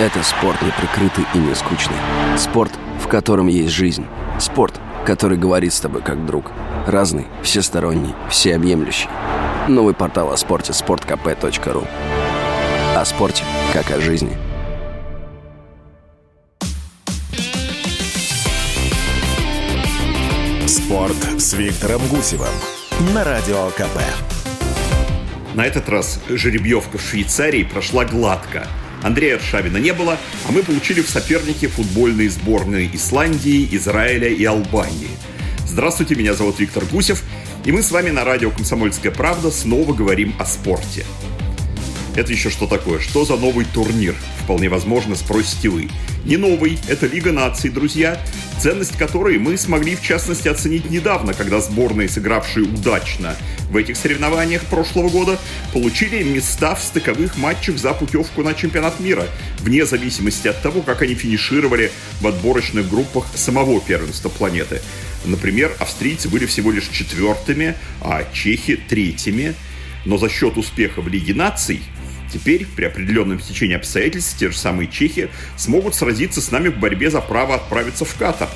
Это спорт неприкрытый и не скучный. Спорт, в котором есть жизнь. Спорт, который говорит с тобой как друг. Разный, всесторонний, всеобъемлющий. Новый портал о спорте – sportkp.ru О спорте, как о жизни. Спорт с Виктором Гусевым на Радио КП. На этот раз жеребьевка в Швейцарии прошла гладко. Андрея Аршавина не было, а мы получили в соперники футбольные сборные Исландии, Израиля и Албании. Здравствуйте, меня зовут Виктор Гусев, и мы с вами на радио «Комсомольская правда» снова говорим о спорте. Это еще что такое? Что за новый турнир? Вполне возможно, спросите вы. Не новый, это Лига наций, друзья, ценность которой мы смогли в частности оценить недавно, когда сборные, сыгравшие удачно в этих соревнованиях прошлого года, получили места в стыковых матчах за путевку на чемпионат мира, вне зависимости от того, как они финишировали в отборочных группах самого первенства планеты. Например, австрийцы были всего лишь четвертыми, а чехи третьими. Но за счет успеха в Лиге наций Теперь, при определенном стечении обстоятельств, те же самые чехи смогут сразиться с нами в борьбе за право отправиться в Катар.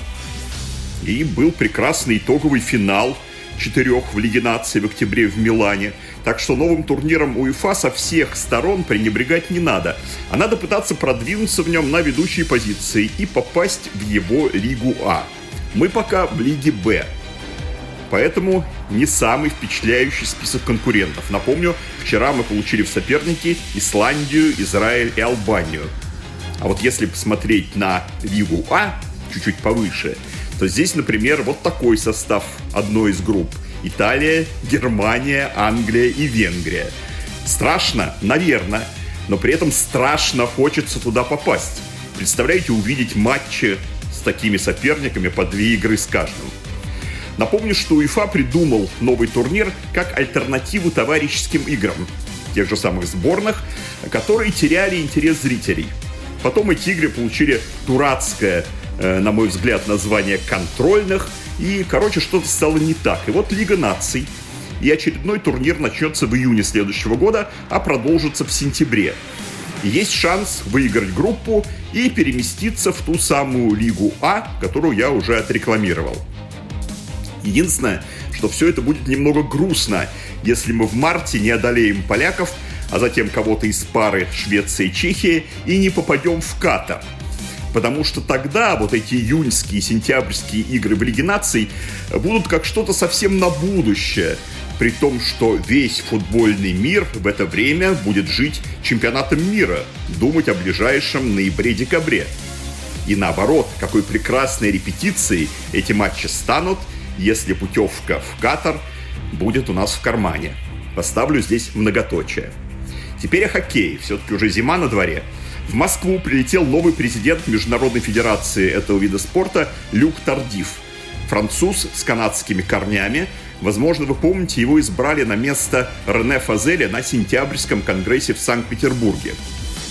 И был прекрасный итоговый финал четырех в Лиге нации в октябре в Милане. Так что новым турниром УЕФА со всех сторон пренебрегать не надо. А надо пытаться продвинуться в нем на ведущие позиции и попасть в его Лигу А. Мы пока в Лиге Б. Поэтому не самый впечатляющий список конкурентов. Напомню, вчера мы получили в соперники Исландию, Израиль и Албанию. А вот если посмотреть на Лигу А, чуть-чуть повыше, то здесь, например, вот такой состав одной из групп. Италия, Германия, Англия и Венгрия. Страшно? Наверное. Но при этом страшно хочется туда попасть. Представляете, увидеть матчи с такими соперниками по две игры с каждым. Напомню, что УЕФА придумал новый турнир как альтернативу товарищеским играм, тех же самых сборных, которые теряли интерес зрителей. Потом эти игры получили дурацкое, э, на мой взгляд, название контрольных, и, короче, что-то стало не так. И вот Лига наций, и очередной турнир начнется в июне следующего года, а продолжится в сентябре. Есть шанс выиграть группу и переместиться в ту самую Лигу А, которую я уже отрекламировал. Единственное, что все это будет немного грустно, если мы в марте не одолеем поляков, а затем кого-то из пары Швеция и Чехия и не попадем в Катар. Потому что тогда вот эти июньские, сентябрьские игры в Лиге наций будут как что-то совсем на будущее. При том, что весь футбольный мир в это время будет жить чемпионатом мира, думать о ближайшем ноябре-декабре. И наоборот, какой прекрасной репетицией эти матчи станут – если путевка в Катар будет у нас в кармане. Поставлю здесь многоточие. Теперь о хоккее. Все-таки уже зима на дворе. В Москву прилетел новый президент Международной Федерации этого вида спорта Люк Тардив. Француз с канадскими корнями. Возможно, вы помните, его избрали на место Рене Фазеля на сентябрьском конгрессе в Санкт-Петербурге.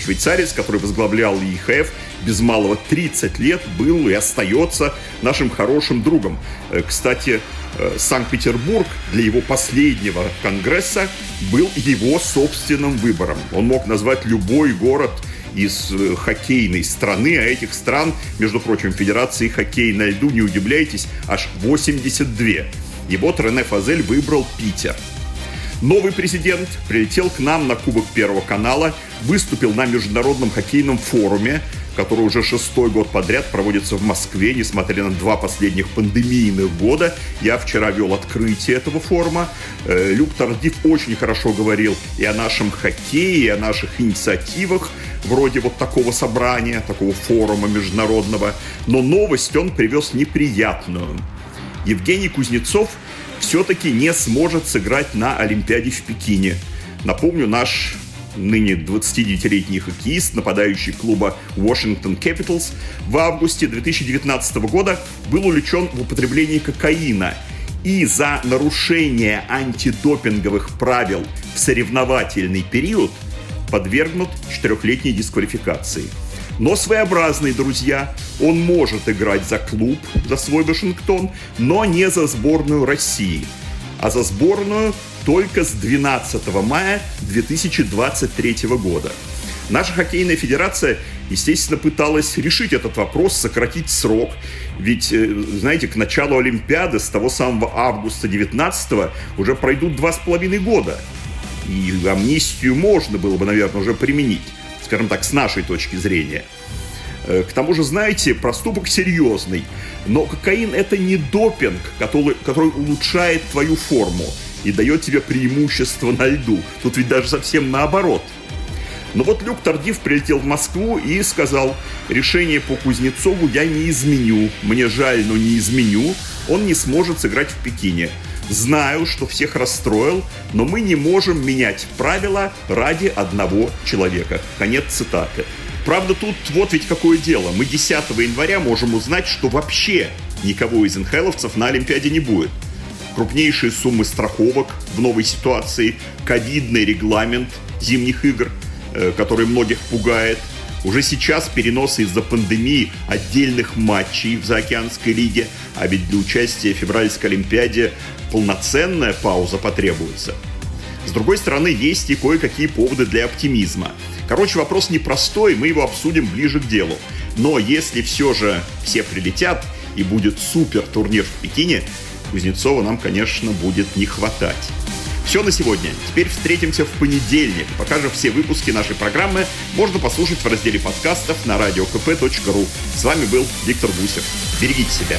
Швейцарец, который возглавлял ИХФ без малого 30 лет, был и остается нашим хорошим другом. Э, кстати, э, Санкт-Петербург для его последнего конгресса был его собственным выбором. Он мог назвать любой город из э, хоккейной страны, а этих стран, между прочим, Федерации хоккея на льду, не удивляйтесь, аж 82. И вот Рене Фазель выбрал Питер – Новый президент прилетел к нам на Кубок Первого канала, выступил на Международном хоккейном форуме, который уже шестой год подряд проводится в Москве, несмотря на два последних пандемийных года. Я вчера вел открытие этого форума. Э, Люк Тардив очень хорошо говорил и о нашем хоккее, и о наших инициативах, вроде вот такого собрания, такого форума международного. Но новость он привез неприятную. Евгений Кузнецов – все-таки не сможет сыграть на Олимпиаде в Пекине. Напомню, наш ныне 29-летний хоккеист, нападающий клуба Washington Capitals, в августе 2019 года был увлечен в употреблении кокаина и за нарушение антидопинговых правил в соревновательный период подвергнут четырехлетней дисквалификации – но своеобразный, друзья. Он может играть за клуб, за свой Вашингтон, но не за сборную России. А за сборную только с 12 мая 2023 года. Наша хоккейная федерация, естественно, пыталась решить этот вопрос, сократить срок. Ведь, э, знаете, к началу Олимпиады с того самого августа 19 уже пройдут два с половиной года. И амнистию можно было бы, наверное, уже применить, скажем так, с нашей точки зрения. Э, к тому же, знаете, проступок серьезный. Но кокаин это не допинг, который, который улучшает твою форму и дает тебе преимущество на льду. Тут ведь даже совсем наоборот. Но вот Люк Тардив прилетел в Москву и сказал, решение по Кузнецову я не изменю. Мне жаль, но не изменю. Он не сможет сыграть в Пекине. Знаю, что всех расстроил, но мы не можем менять правила ради одного человека. Конец цитаты. Правда, тут вот ведь какое дело. Мы 10 января можем узнать, что вообще никого из инхайловцев на Олимпиаде не будет. Крупнейшие суммы страховок в новой ситуации, ковидный регламент зимних игр, э, который многих пугает, уже сейчас переносы из-за пандемии отдельных матчей в Заокеанской лиге, а ведь для участия в февральской Олимпиаде полноценная пауза потребуется. С другой стороны, есть и кое-какие поводы для оптимизма – Короче, вопрос непростой, мы его обсудим ближе к делу. Но если все же все прилетят и будет супер турнир в Пекине, Кузнецова нам, конечно, будет не хватать. Все на сегодня. Теперь встретимся в понедельник. Пока же все выпуски нашей программы можно послушать в разделе подкастов на radiokp.ru. С вами был Виктор Гусев. Берегите себя.